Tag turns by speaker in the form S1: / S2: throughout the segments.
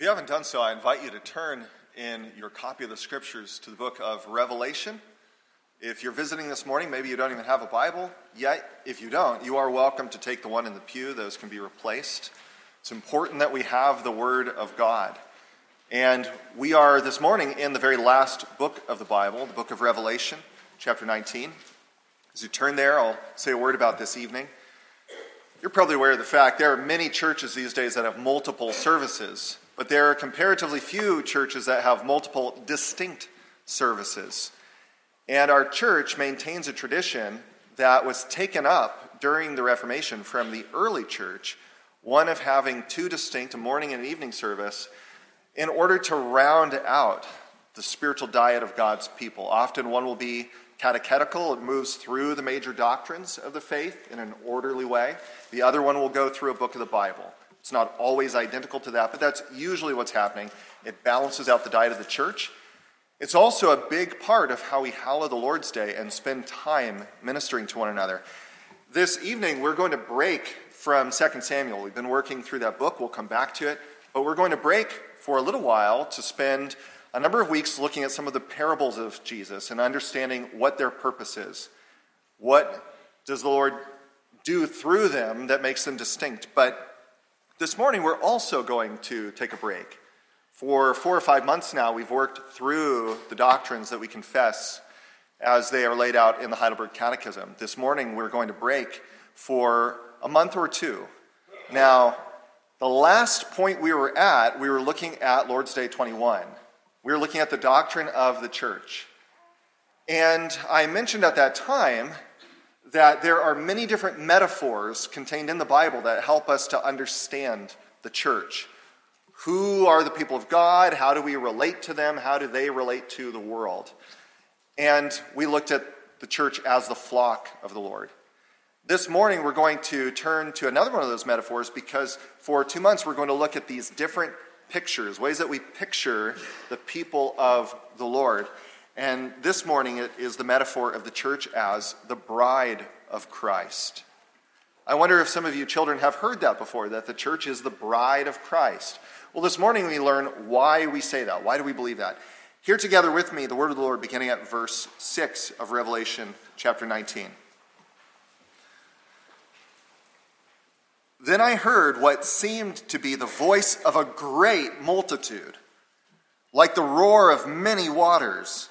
S1: If you haven't done so, I invite you to turn in your copy of the scriptures to the book of Revelation. If you're visiting this morning, maybe you don't even have a Bible yet. If you don't, you are welcome to take the one in the pew. Those can be replaced. It's important that we have the Word of God. And we are this morning in the very last book of the Bible, the book of Revelation, chapter 19. As you turn there, I'll say a word about this evening. You're probably aware of the fact there are many churches these days that have multiple services but there are comparatively few churches that have multiple distinct services. And our church maintains a tradition that was taken up during the Reformation from the early church, one of having two distinct morning and evening service in order to round out the spiritual diet of God's people. Often one will be catechetical, it moves through the major doctrines of the faith in an orderly way. The other one will go through a book of the Bible. It's not always identical to that, but that's usually what's happening. It balances out the diet of the church. It's also a big part of how we hallow the Lord's Day and spend time ministering to one another. This evening, we're going to break from 2 Samuel. We've been working through that book. We'll come back to it. But we're going to break for a little while to spend a number of weeks looking at some of the parables of Jesus and understanding what their purpose is. What does the Lord do through them that makes them distinct? But this morning, we're also going to take a break. For four or five months now, we've worked through the doctrines that we confess as they are laid out in the Heidelberg Catechism. This morning, we're going to break for a month or two. Now, the last point we were at, we were looking at Lord's Day 21. We were looking at the doctrine of the church. And I mentioned at that time that there are many different metaphors contained in the Bible that help us to understand the church. Who are the people of God? How do we relate to them? How do they relate to the world? And we looked at the church as the flock of the Lord. This morning, we're going to turn to another one of those metaphors because for two months, we're going to look at these different pictures, ways that we picture the people of the Lord. And this morning it is the metaphor of the church as the bride of Christ. I wonder if some of you children have heard that before, that the church is the bride of Christ. Well, this morning we learn why we say that. Why do we believe that? Hear together with me the word of the Lord beginning at verse 6 of Revelation chapter 19. Then I heard what seemed to be the voice of a great multitude, like the roar of many waters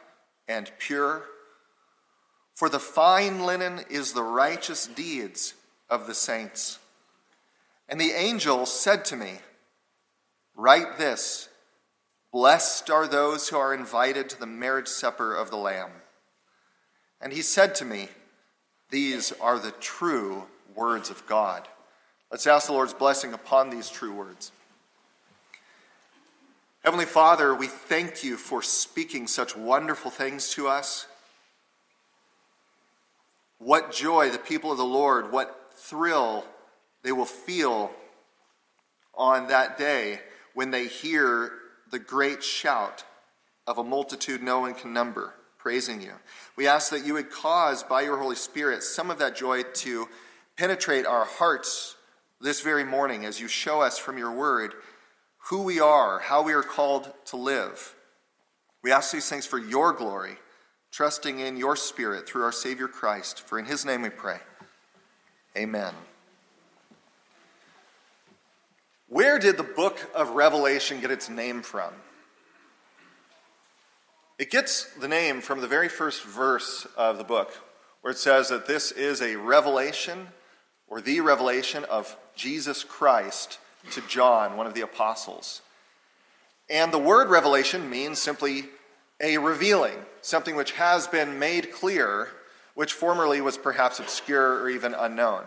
S1: and pure. For the fine linen is the righteous deeds of the saints. And the angel said to me, Write this Blessed are those who are invited to the marriage supper of the Lamb. And he said to me, These are the true words of God. Let's ask the Lord's blessing upon these true words. Heavenly Father, we thank you for speaking such wonderful things to us. What joy the people of the Lord, what thrill they will feel on that day when they hear the great shout of a multitude no one can number praising you. We ask that you would cause by your Holy Spirit some of that joy to penetrate our hearts this very morning as you show us from your word who we are, how we are called to live. We ask these things for your glory, trusting in your Spirit through our Savior Christ. For in his name we pray. Amen. Where did the book of Revelation get its name from? It gets the name from the very first verse of the book, where it says that this is a revelation or the revelation of Jesus Christ to John, one of the apostles. And the word revelation means simply a revealing, something which has been made clear, which formerly was perhaps obscure or even unknown.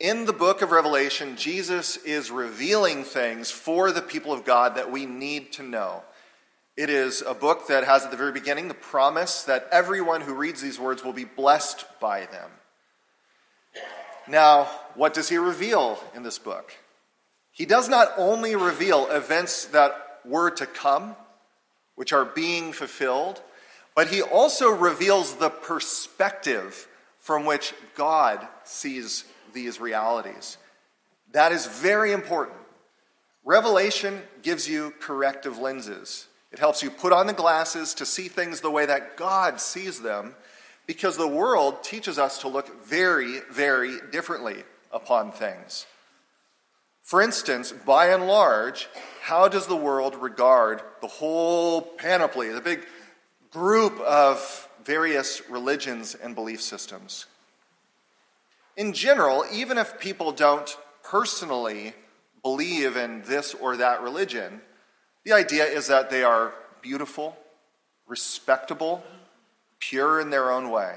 S1: In the book of Revelation, Jesus is revealing things for the people of God that we need to know. It is a book that has at the very beginning the promise that everyone who reads these words will be blessed by them. Now, what does he reveal in this book? He does not only reveal events that were to come, which are being fulfilled, but he also reveals the perspective from which God sees these realities. That is very important. Revelation gives you corrective lenses. It helps you put on the glasses to see things the way that God sees them because the world teaches us to look very, very differently upon things. For instance, by and large, how does the world regard the whole panoply, the big group of various religions and belief systems? In general, even if people don't personally believe in this or that religion, the idea is that they are beautiful, respectable, pure in their own way.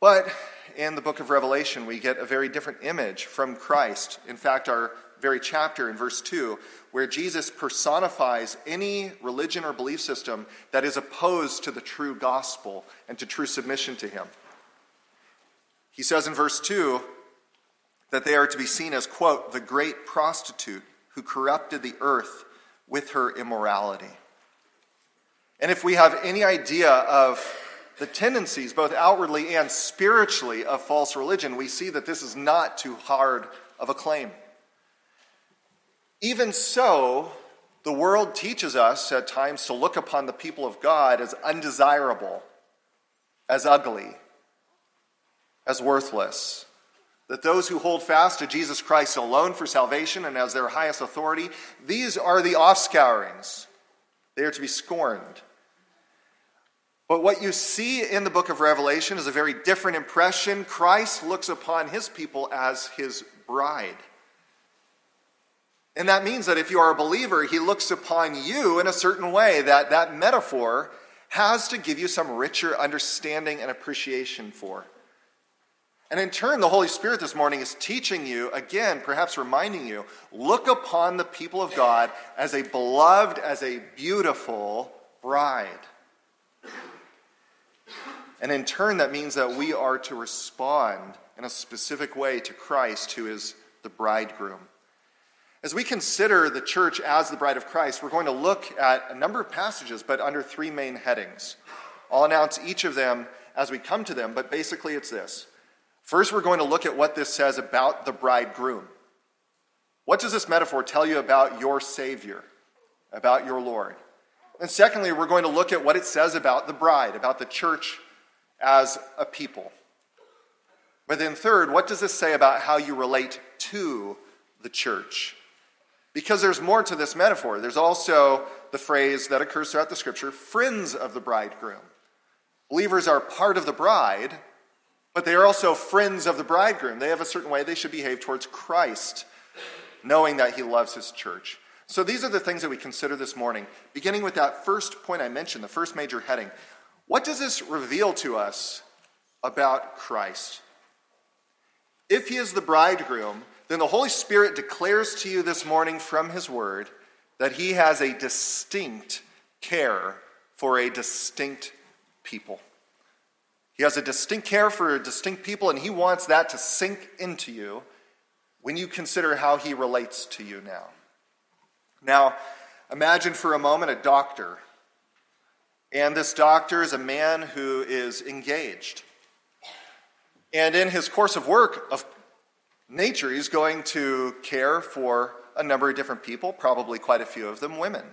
S1: But in the book of Revelation, we get a very different image from Christ. In fact, our very chapter in verse 2, where Jesus personifies any religion or belief system that is opposed to the true gospel and to true submission to Him. He says in verse 2 that they are to be seen as, quote, the great prostitute who corrupted the earth with her immorality. And if we have any idea of the tendencies, both outwardly and spiritually, of false religion, we see that this is not too hard of a claim. Even so, the world teaches us at times to look upon the people of God as undesirable, as ugly, as worthless. That those who hold fast to Jesus Christ alone for salvation and as their highest authority, these are the offscourings. They are to be scorned. But what you see in the book of Revelation is a very different impression. Christ looks upon his people as his bride. And that means that if you are a believer, he looks upon you in a certain way that that metaphor has to give you some richer understanding and appreciation for. And in turn, the Holy Spirit this morning is teaching you, again, perhaps reminding you, look upon the people of God as a beloved, as a beautiful bride. And in turn, that means that we are to respond in a specific way to Christ, who is the bridegroom. As we consider the church as the bride of Christ, we're going to look at a number of passages, but under three main headings. I'll announce each of them as we come to them, but basically it's this. First, we're going to look at what this says about the bridegroom. What does this metaphor tell you about your Savior, about your Lord? And secondly, we're going to look at what it says about the bride, about the church as a people. But then, third, what does this say about how you relate to the church? Because there's more to this metaphor. There's also the phrase that occurs throughout the scripture friends of the bridegroom. Believers are part of the bride, but they are also friends of the bridegroom. They have a certain way they should behave towards Christ, knowing that he loves his church. So these are the things that we consider this morning, beginning with that first point I mentioned, the first major heading. What does this reveal to us about Christ? If he is the bridegroom, then the Holy Spirit declares to you this morning from his word that he has a distinct care for a distinct people. He has a distinct care for a distinct people, and he wants that to sink into you when you consider how he relates to you now. Now, imagine for a moment a doctor. And this doctor is a man who is engaged. And in his course of work of nature, he's going to care for a number of different people, probably quite a few of them women.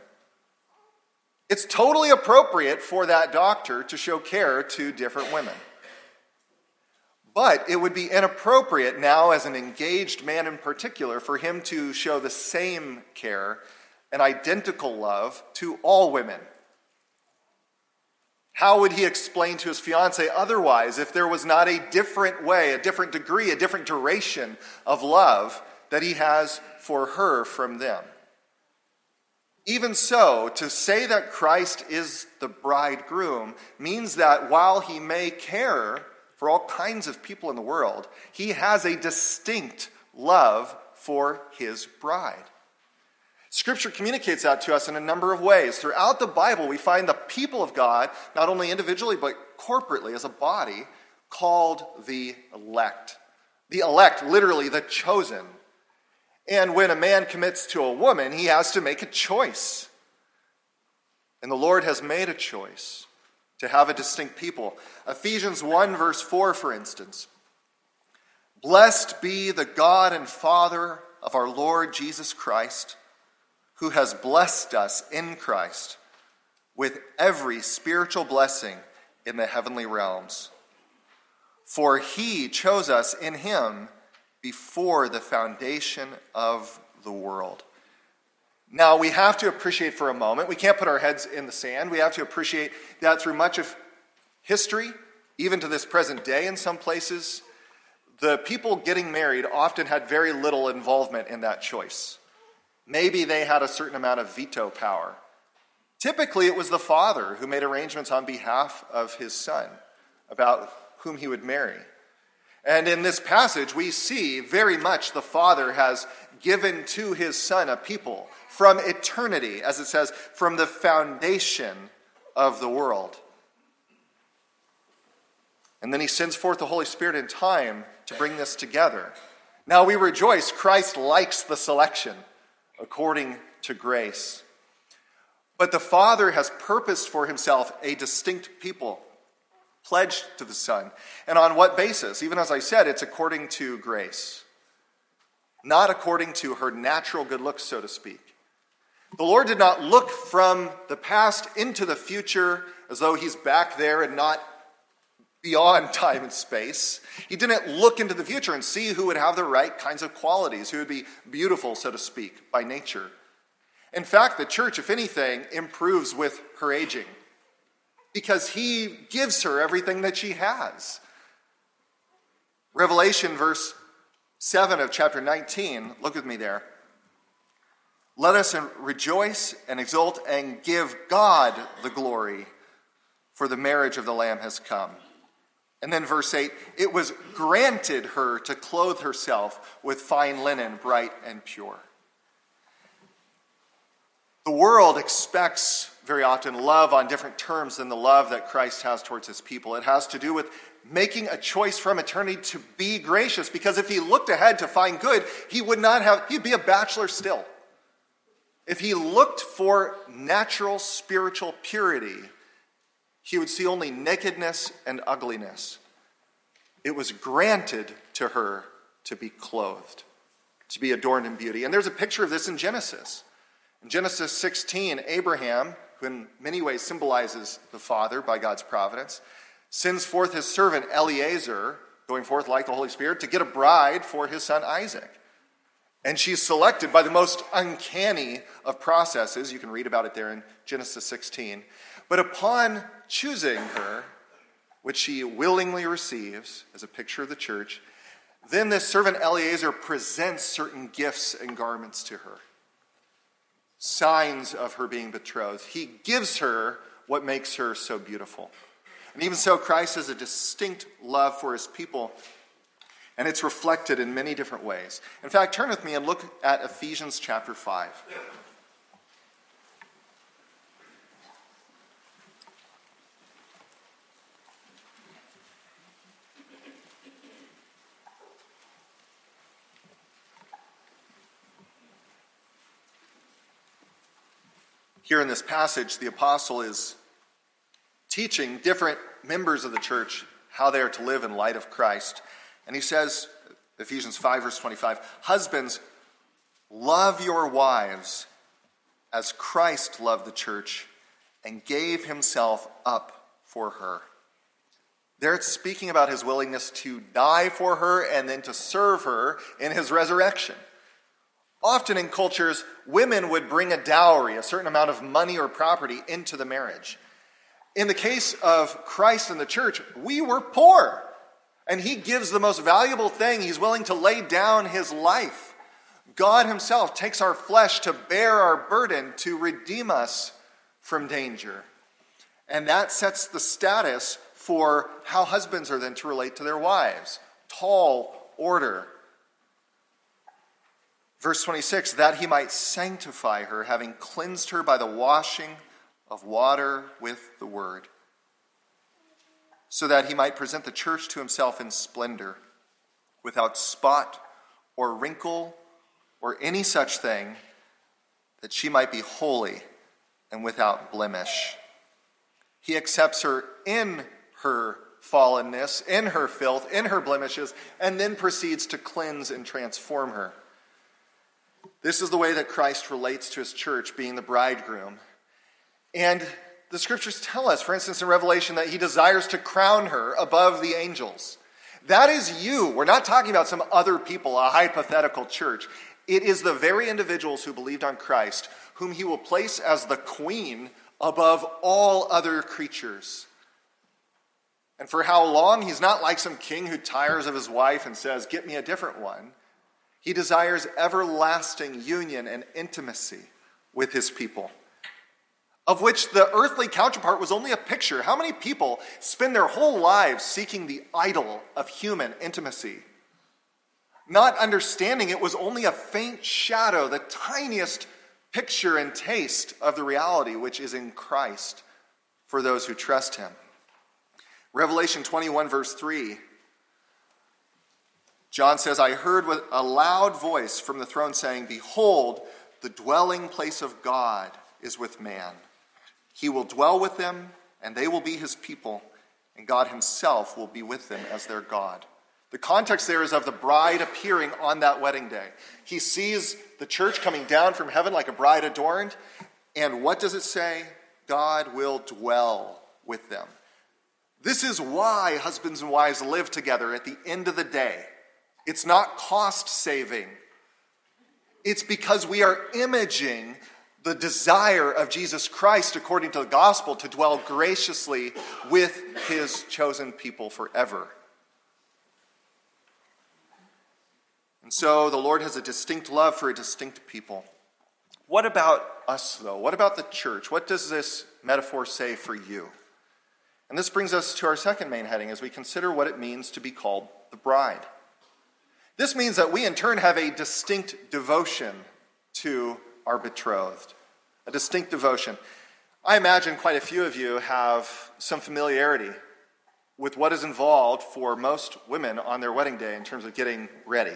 S1: It's totally appropriate for that doctor to show care to different women. But it would be inappropriate now, as an engaged man in particular, for him to show the same care and identical love to all women. How would he explain to his fiancee otherwise if there was not a different way, a different degree, a different duration of love that he has for her from them? Even so, to say that Christ is the bridegroom means that while he may care for all kinds of people in the world, he has a distinct love for his bride. Scripture communicates that to us in a number of ways. Throughout the Bible, we find the people of God, not only individually, but corporately as a body, called the elect. The elect, literally the chosen. And when a man commits to a woman, he has to make a choice. And the Lord has made a choice to have a distinct people. Ephesians 1, verse 4, for instance. Blessed be the God and Father of our Lord Jesus Christ, who has blessed us in Christ with every spiritual blessing in the heavenly realms. For he chose us in him before the foundation of the world. Now, we have to appreciate for a moment, we can't put our heads in the sand. We have to appreciate that through much of history, even to this present day in some places, the people getting married often had very little involvement in that choice. Maybe they had a certain amount of veto power. Typically, it was the father who made arrangements on behalf of his son about whom he would marry. And in this passage, we see very much the father has given to his son a people from eternity, as it says, from the foundation of the world. And then he sends forth the Holy Spirit in time to bring this together. Now we rejoice. Christ likes the selection according to grace. But the Father has purposed for himself a distinct people pledged to the Son. And on what basis? Even as I said, it's according to grace, not according to her natural good looks, so to speak. The Lord did not look from the past into the future as though he's back there and not beyond time and space. He didn't look into the future and see who would have the right kinds of qualities, who would be beautiful, so to speak, by nature. In fact, the church, if anything, improves with her aging because he gives her everything that she has. Revelation, verse 7 of chapter 19, look with me there. Let us rejoice and exult and give God the glory, for the marriage of the Lamb has come. And then verse 8 it was granted her to clothe herself with fine linen, bright and pure. The world expects very often love on different terms than the love that Christ has towards his people. It has to do with making a choice from eternity to be gracious because if he looked ahead to find good, he would not have, he'd be a bachelor still. If he looked for natural spiritual purity, he would see only nakedness and ugliness. It was granted to her to be clothed, to be adorned in beauty. And there's a picture of this in Genesis. In Genesis 16, Abraham, who in many ways symbolizes the Father by God's providence, sends forth his servant Eliezer, going forth like the Holy Spirit, to get a bride for his son Isaac. And she's selected by the most uncanny of processes. You can read about it there in Genesis 16. But upon choosing her, which she willingly receives as a picture of the church, then this servant Eliezer presents certain gifts and garments to her, signs of her being betrothed. He gives her what makes her so beautiful. And even so, Christ has a distinct love for his people and it's reflected in many different ways. In fact, turn with me and look at Ephesians chapter 5. Here in this passage, the apostle is teaching different members of the church how they are to live in light of Christ. And he says, Ephesians 5, verse 25, Husbands, love your wives as Christ loved the church and gave himself up for her. There it's speaking about his willingness to die for her and then to serve her in his resurrection. Often in cultures, women would bring a dowry, a certain amount of money or property, into the marriage. In the case of Christ and the church, we were poor. And he gives the most valuable thing. He's willing to lay down his life. God himself takes our flesh to bear our burden, to redeem us from danger. And that sets the status for how husbands are then to relate to their wives. Tall order. Verse 26 that he might sanctify her, having cleansed her by the washing of water with the word, so that he might present the church to himself in splendor, without spot or wrinkle or any such thing, that she might be holy and without blemish. He accepts her in her fallenness, in her filth, in her blemishes, and then proceeds to cleanse and transform her. This is the way that Christ relates to his church, being the bridegroom. And the scriptures tell us, for instance, in Revelation, that he desires to crown her above the angels. That is you. We're not talking about some other people, a hypothetical church. It is the very individuals who believed on Christ whom he will place as the queen above all other creatures. And for how long? He's not like some king who tires of his wife and says, Get me a different one. He desires everlasting union and intimacy with his people, of which the earthly counterpart was only a picture. How many people spend their whole lives seeking the idol of human intimacy? Not understanding it was only a faint shadow, the tiniest picture and taste of the reality which is in Christ for those who trust him. Revelation 21, verse 3 John says, I heard with a loud voice from the throne saying, Behold, the dwelling place of God is with man. He will dwell with them, and they will be his people, and God himself will be with them as their God. The context there is of the bride appearing on that wedding day. He sees the church coming down from heaven like a bride adorned, and what does it say? God will dwell with them. This is why husbands and wives live together at the end of the day. It's not cost saving. It's because we are imaging the desire of Jesus Christ, according to the gospel, to dwell graciously with his chosen people forever. And so the Lord has a distinct love for a distinct people. What about us, though? What about the church? What does this metaphor say for you? And this brings us to our second main heading as we consider what it means to be called the bride. This means that we, in turn, have a distinct devotion to our betrothed, a distinct devotion. I imagine quite a few of you have some familiarity with what is involved for most women on their wedding day in terms of getting ready.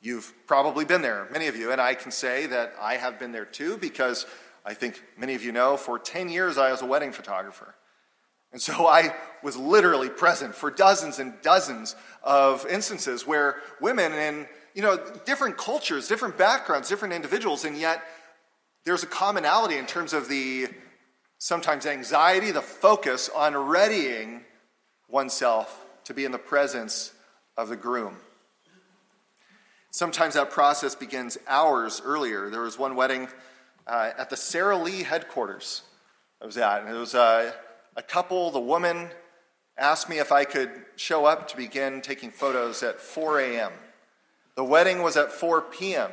S1: You've probably been there, many of you, and I can say that I have been there too because I think many of you know for 10 years I was a wedding photographer. And so I was literally present for dozens and dozens of instances where women in you know different cultures, different backgrounds, different individuals, and yet there's a commonality in terms of the sometimes anxiety, the focus on readying oneself to be in the presence of the groom. Sometimes that process begins hours earlier. There was one wedding uh, at the Sara Lee headquarters. I was at, and it was uh, a couple, the woman asked me if I could show up to begin taking photos at 4 a.m. The wedding was at 4 p.m.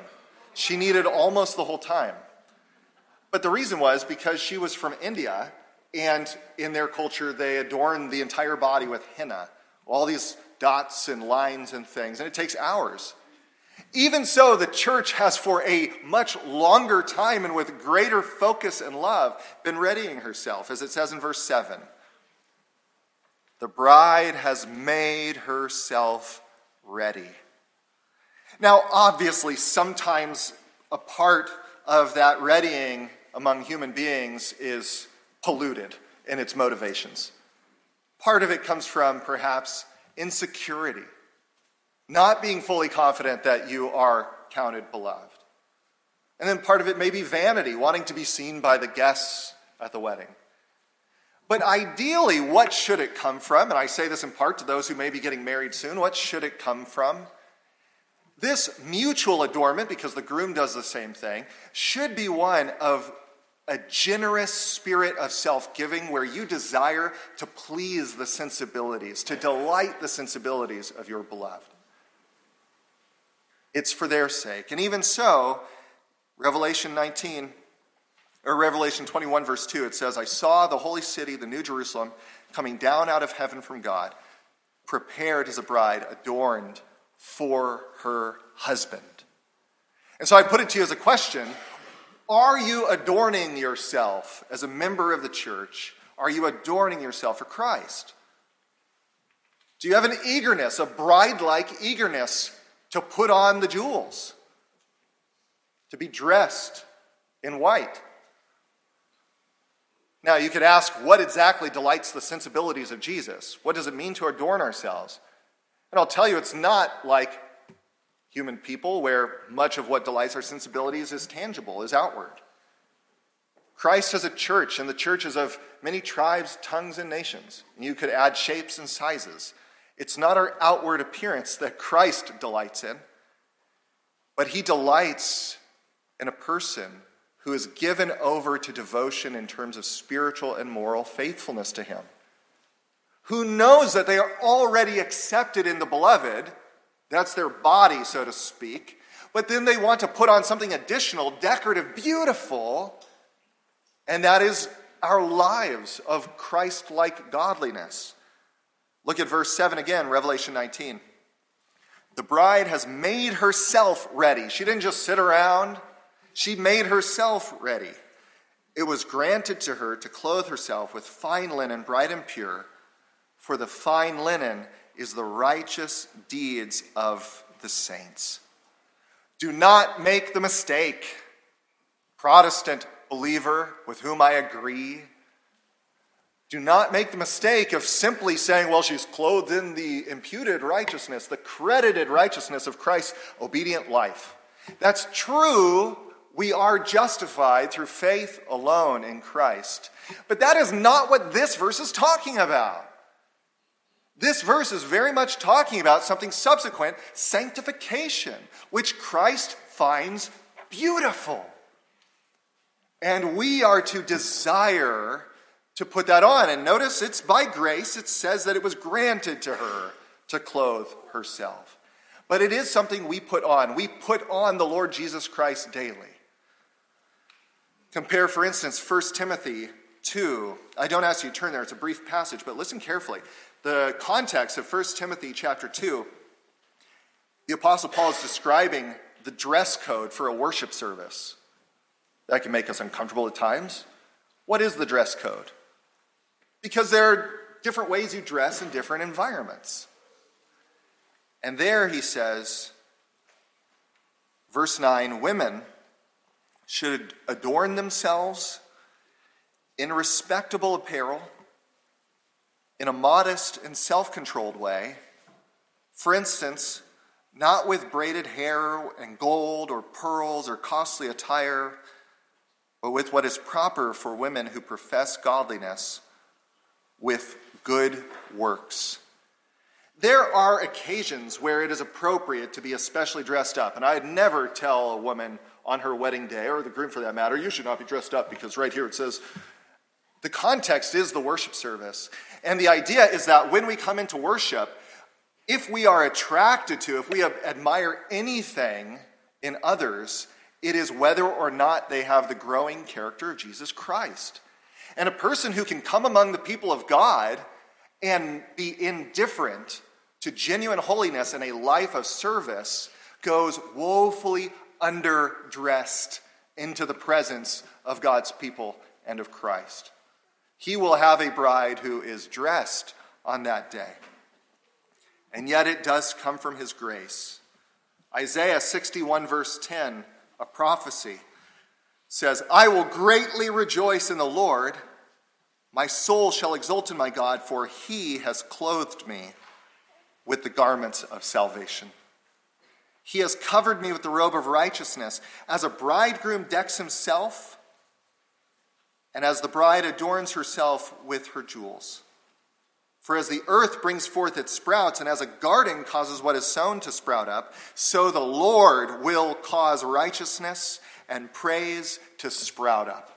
S1: She needed almost the whole time. But the reason was because she was from India, and in their culture, they adorn the entire body with henna, all these dots and lines and things, and it takes hours. Even so, the church has for a much longer time and with greater focus and love been readying herself, as it says in verse 7. The bride has made herself ready. Now, obviously, sometimes a part of that readying among human beings is polluted in its motivations. Part of it comes from perhaps insecurity not being fully confident that you are counted beloved. And then part of it may be vanity, wanting to be seen by the guests at the wedding. But ideally, what should it come from? And I say this in part to those who may be getting married soon. What should it come from? This mutual adornment, because the groom does the same thing, should be one of a generous spirit of self giving where you desire to please the sensibilities, to delight the sensibilities of your beloved. It's for their sake. And even so, Revelation 19 Or Revelation 21, verse 2, it says, I saw the holy city, the New Jerusalem, coming down out of heaven from God, prepared as a bride, adorned for her husband. And so I put it to you as a question Are you adorning yourself as a member of the church? Are you adorning yourself for Christ? Do you have an eagerness, a bride like eagerness to put on the jewels, to be dressed in white? Now, you could ask, what exactly delights the sensibilities of Jesus? What does it mean to adorn ourselves? And I'll tell you, it's not like human people where much of what delights our sensibilities is tangible, is outward. Christ has a church, and the church is of many tribes, tongues, and nations. And you could add shapes and sizes. It's not our outward appearance that Christ delights in, but he delights in a person who is given over to devotion in terms of spiritual and moral faithfulness to him, who knows that they are already accepted in the beloved. That's their body, so to speak. But then they want to put on something additional, decorative, beautiful, and that is our lives of Christ like godliness. Look at verse 7 again, Revelation 19. The bride has made herself ready. She didn't just sit around, she made herself ready. It was granted to her to clothe herself with fine linen, bright and pure, for the fine linen is the righteous deeds of the saints. Do not make the mistake, Protestant believer with whom I agree, do not make the mistake of simply saying, well, she's clothed in the imputed righteousness, the credited righteousness of Christ's obedient life. That's true. We are justified through faith alone in Christ. But that is not what this verse is talking about. This verse is very much talking about something subsequent sanctification, which Christ finds beautiful. And we are to desire to put that on. And notice it's by grace, it says that it was granted to her to clothe herself. But it is something we put on. We put on the Lord Jesus Christ daily. Compare, for instance, 1 Timothy 2. I don't ask you to turn there, it's a brief passage, but listen carefully. The context of 1 Timothy chapter 2, the Apostle Paul is describing the dress code for a worship service. That can make us uncomfortable at times. What is the dress code? Because there are different ways you dress in different environments. And there he says, verse 9 women should adorn themselves in respectable apparel, in a modest and self controlled way. For instance, not with braided hair and gold or pearls or costly attire, but with what is proper for women who profess godliness with good works. There are occasions where it is appropriate to be especially dressed up, and I'd never tell a woman on her wedding day, or the groom for that matter, you should not be dressed up because right here it says, the context is the worship service. And the idea is that when we come into worship, if we are attracted to, if we admire anything in others, it is whether or not they have the growing character of Jesus Christ. And a person who can come among the people of God and be indifferent to genuine holiness and a life of service goes woefully underdressed into the presence of God's people and of Christ. He will have a bride who is dressed on that day. And yet it does come from his grace. Isaiah 61, verse 10, a prophecy says, I will greatly rejoice in the Lord. My soul shall exult in my God, for he has clothed me with the garments of salvation. He has covered me with the robe of righteousness, as a bridegroom decks himself, and as the bride adorns herself with her jewels. For as the earth brings forth its sprouts, and as a garden causes what is sown to sprout up, so the Lord will cause righteousness and praise to sprout up.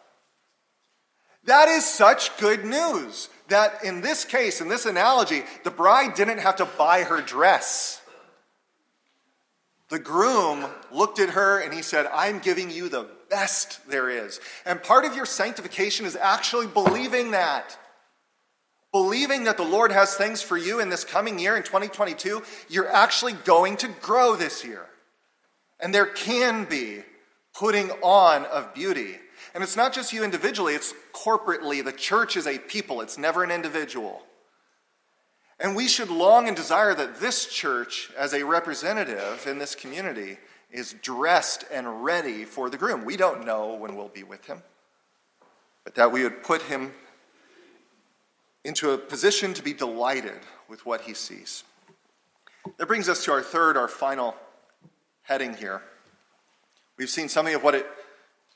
S1: That is such good news that in this case, in this analogy, the bride didn't have to buy her dress. The groom looked at her and he said, I'm giving you the best there is. And part of your sanctification is actually believing that. Believing that the Lord has things for you in this coming year in 2022, you're actually going to grow this year. And there can be putting on of beauty. And it's not just you individually, it's corporately. The church is a people, it's never an individual. And we should long and desire that this church, as a representative in this community, is dressed and ready for the groom. We don't know when we'll be with him, but that we would put him into a position to be delighted with what he sees. That brings us to our third, our final heading here. We've seen something of what it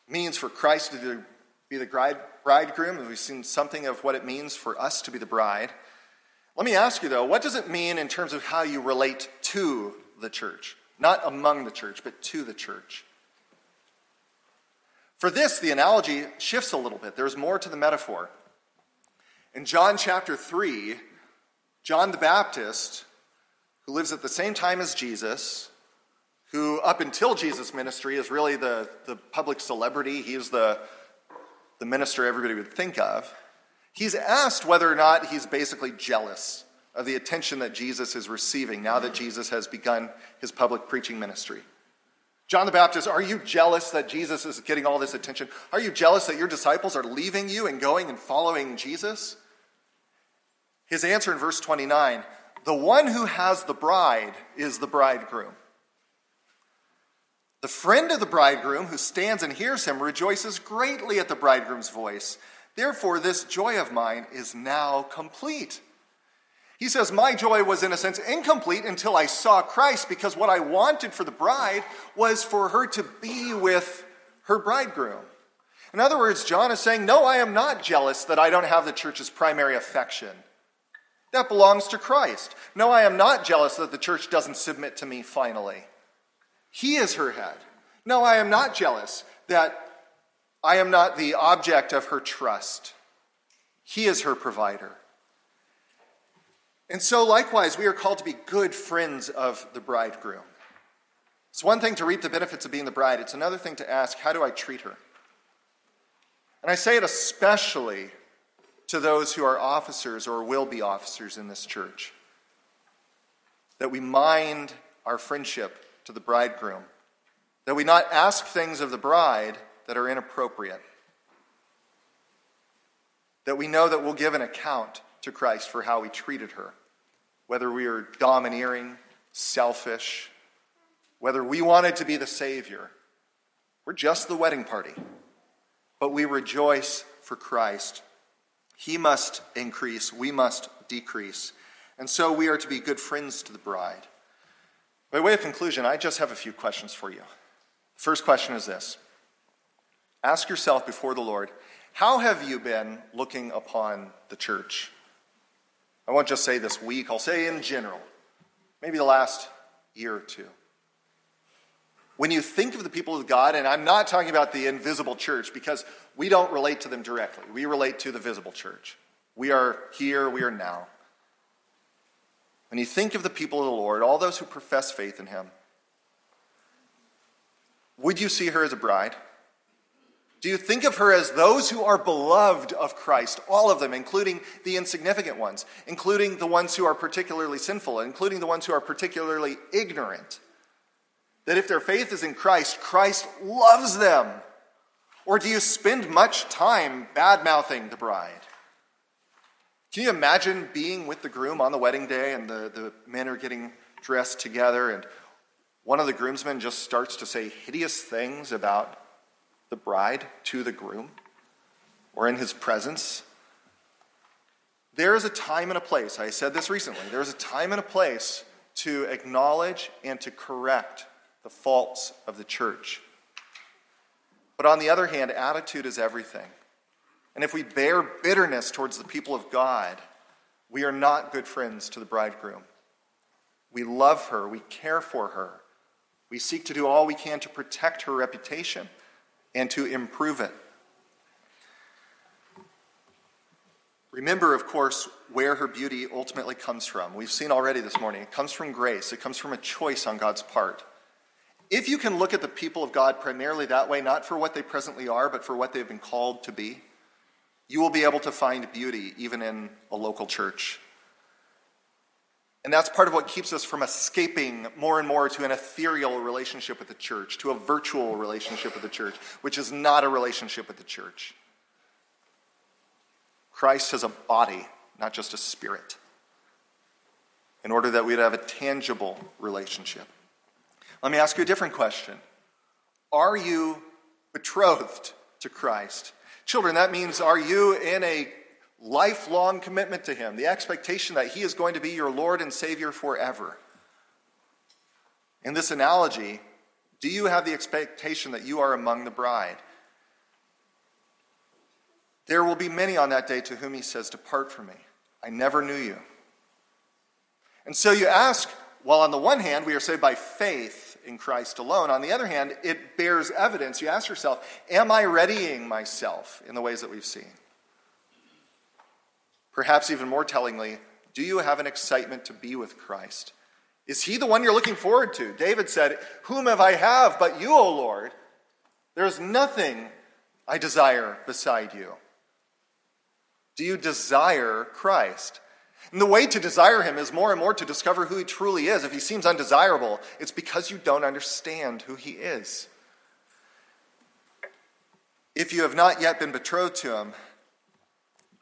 S1: means for Christ to be the bridegroom, and we've seen something of what it means for us to be the bride. Let me ask you, though, what does it mean in terms of how you relate to the church? Not among the church, but to the church. For this, the analogy shifts a little bit. There's more to the metaphor. In John chapter 3, John the Baptist, who lives at the same time as Jesus, who up until Jesus' ministry is really the, the public celebrity, he's the, the minister everybody would think of, he's asked whether or not he's basically jealous of the attention that Jesus is receiving now that Jesus has begun his public preaching ministry. John the Baptist, are you jealous that Jesus is getting all this attention? Are you jealous that your disciples are leaving you and going and following Jesus? His answer in verse 29 the one who has the bride is the bridegroom. The friend of the bridegroom who stands and hears him rejoices greatly at the bridegroom's voice. Therefore, this joy of mine is now complete. He says, My joy was, in a sense, incomplete until I saw Christ because what I wanted for the bride was for her to be with her bridegroom. In other words, John is saying, No, I am not jealous that I don't have the church's primary affection. That belongs to Christ. No, I am not jealous that the church doesn't submit to me finally. He is her head. No, I am not jealous that I am not the object of her trust. He is her provider. And so, likewise, we are called to be good friends of the bridegroom. It's one thing to reap the benefits of being the bride, it's another thing to ask, how do I treat her? And I say it especially to those who are officers or will be officers in this church that we mind our friendship to the bridegroom, that we not ask things of the bride that are inappropriate, that we know that we'll give an account to Christ for how we treated her whether we were domineering, selfish, whether we wanted to be the Savior. We're just the wedding party, but we rejoice for Christ. He must increase, we must decrease. And so we are to be good friends to the bride. By way of conclusion, I just have a few questions for you. First question is this Ask yourself before the Lord, how have you been looking upon the church? I won't just say this week, I'll say in general, maybe the last year or two. When you think of the people of God, and I'm not talking about the invisible church because we don't relate to them directly, we relate to the visible church. We are here, we are now. When you think of the people of the Lord, all those who profess faith in Him, would you see her as a bride? Do you think of her as those who are beloved of Christ, all of them, including the insignificant ones, including the ones who are particularly sinful, including the ones who are particularly ignorant? That if their faith is in Christ, Christ loves them? Or do you spend much time bad mouthing the bride? Can you imagine being with the groom on the wedding day and the, the men are getting dressed together and one of the groomsmen just starts to say hideous things about the bride to the groom or in his presence. There is a time and a place. I said this recently. There is a time and a place to acknowledge and to correct the faults of the church. But on the other hand, attitude is everything. And if we bear bitterness towards the people of God, we are not good friends to the bridegroom. We love her, we care for her, we seek to do all we can to protect her reputation and to improve it. Remember, of course, where her beauty ultimately comes from. We've seen already this morning. It comes from grace, it comes from a choice on God's part. if you can look at the people of God primarily that way, not for what they presently are, but for what they've been called to be, you will be able to find beauty even in a local church. And that's part of what keeps us from escaping more and more to an ethereal relationship with the church, to a virtual relationship with the church, which is not a relationship with the church. Christ has a body, not just a spirit, in order that we'd have a tangible relationship. Let me ask you a different question Are you betrothed to Christ? Children, that means are you in a lifelong commitment to Him, the expectation that He is going to be your Lord and Savior forever? In this analogy, do you have the expectation that you are among the bride? There will be many on that day to whom He says, Depart from me. I never knew you. And so you ask, well, on the one hand, we are saved by in Christ alone. On the other hand, it bears evidence. You ask yourself, am I readying myself in the ways that we've seen? Perhaps even more tellingly, do you have an excitement to be with Christ? Is he the one you're looking forward to? David said, Whom have I have but you, O Lord? There is nothing I desire beside you. Do you desire Christ? And the way to desire him is more and more to discover who he truly is. If he seems undesirable, it's because you don't understand who he is. If you have not yet been betrothed to him,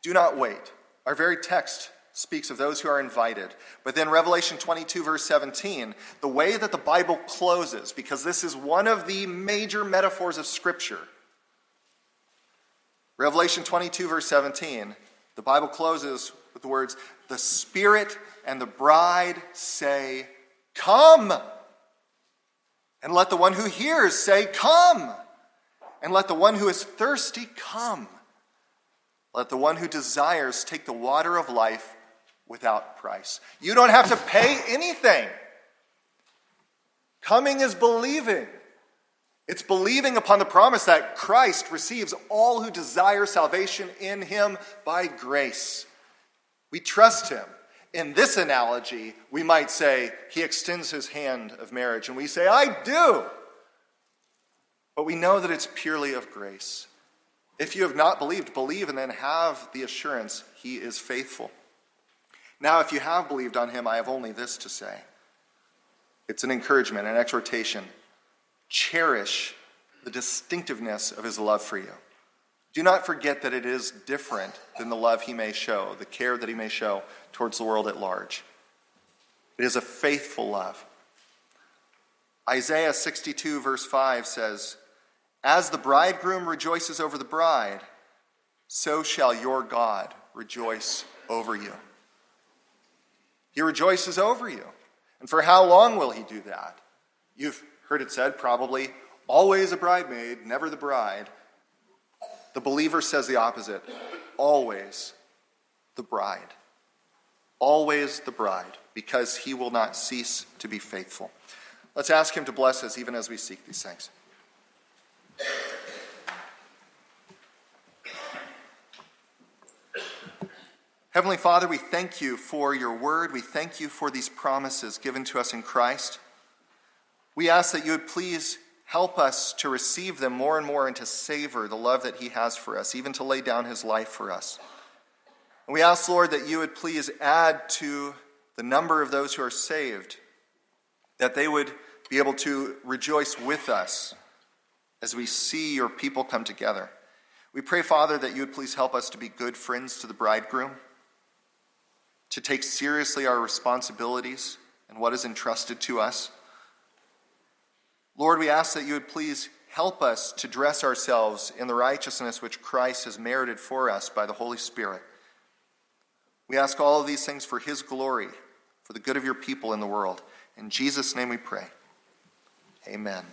S1: do not wait. Our very text speaks of those who are invited. But then, Revelation 22, verse 17, the way that the Bible closes, because this is one of the major metaphors of Scripture. Revelation 22, verse 17, the Bible closes with the words, The Spirit and the bride say, Come. And let the one who hears say, Come. And let the one who is thirsty come. Let the one who desires take the water of life without price. You don't have to pay anything. Coming is believing. It's believing upon the promise that Christ receives all who desire salvation in him by grace. We trust him. In this analogy, we might say he extends his hand of marriage, and we say, I do. But we know that it's purely of grace. If you have not believed, believe and then have the assurance he is faithful. Now, if you have believed on him, I have only this to say it's an encouragement, an exhortation. Cherish the distinctiveness of his love for you. Do not forget that it is different than the love he may show, the care that he may show towards the world at large. It is a faithful love. Isaiah 62, verse 5 says, As the bridegroom rejoices over the bride, so shall your God rejoice over you. He rejoices over you. And for how long will he do that? You've heard it said, probably, always a bridemaid, never the bride. The believer says the opposite always the bride. Always the bride, because he will not cease to be faithful. Let's ask him to bless us even as we seek these things. Heavenly Father, we thank you for your word. We thank you for these promises given to us in Christ. We ask that you would please Help us to receive them more and more and to savor the love that He has for us, even to lay down His life for us. And we ask, Lord, that you would please add to the number of those who are saved, that they would be able to rejoice with us as we see your people come together. We pray, Father, that you would please help us to be good friends to the bridegroom, to take seriously our responsibilities and what is entrusted to us Lord, we ask that you would please help us to dress ourselves in the righteousness which Christ has merited for us by the Holy Spirit. We ask all of these things for his glory, for the good of your people in the world. In Jesus' name we pray. Amen.